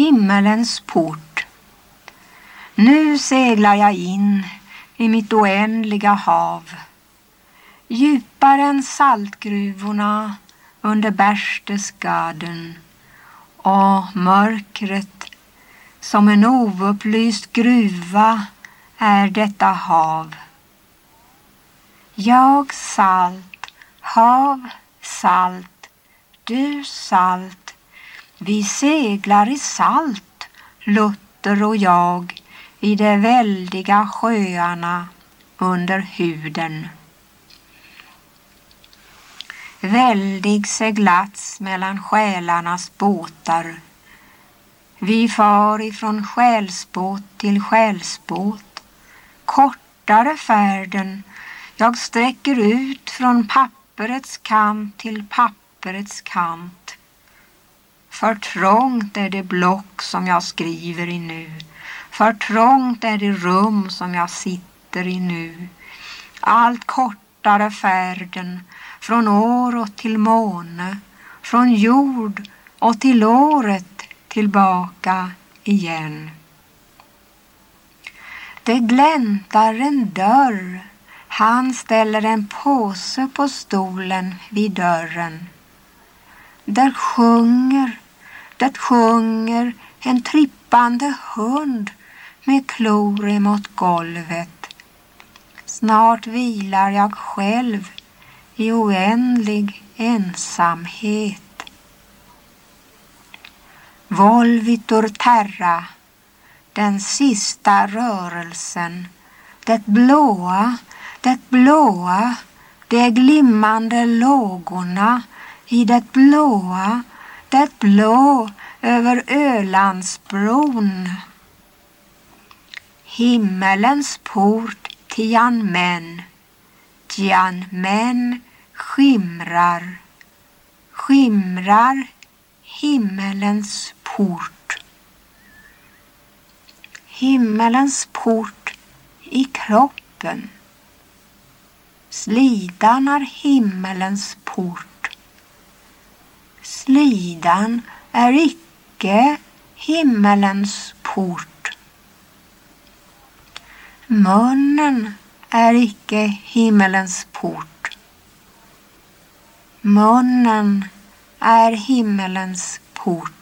himmelens port. Nu seglar jag in i mitt oändliga hav. Djupare än saltgruvorna under Berchtesgaden och mörkret som en oupplyst gruva är detta hav. Jag salt, hav salt, du salt. Vi seglar i salt, Luther och jag, i de väldiga sjöarna under huden. Väldig seglats mellan själarnas båtar. Vi far ifrån själsbåt till själsbåt. Kortare färden, jag sträcker ut från papperets kant till papperets kant. För trångt är det block som jag skriver i nu. För trångt är det rum som jag sitter i nu. Allt kortare färden från år och till måne, från jord och till året tillbaka igen. Det gläntar en dörr, han ställer en påse på stolen vid dörren. Där sjunger, där sjunger en trippande hund med klor emot golvet. Snart vilar jag själv i oändlig ensamhet. Volvitur terra, den sista rörelsen, det blåa, det blåa, de glimmande lågorna i det blåa, det blå över Ölandsbron. Himmelens port Tianmen, Tianmen skimrar, skimrar himmelens port. Himmelens port i kroppen. Slidan är himmelens port. Slidan är icke himmelens port. Munnen är icke himmelens port. Munnen är himmelens port.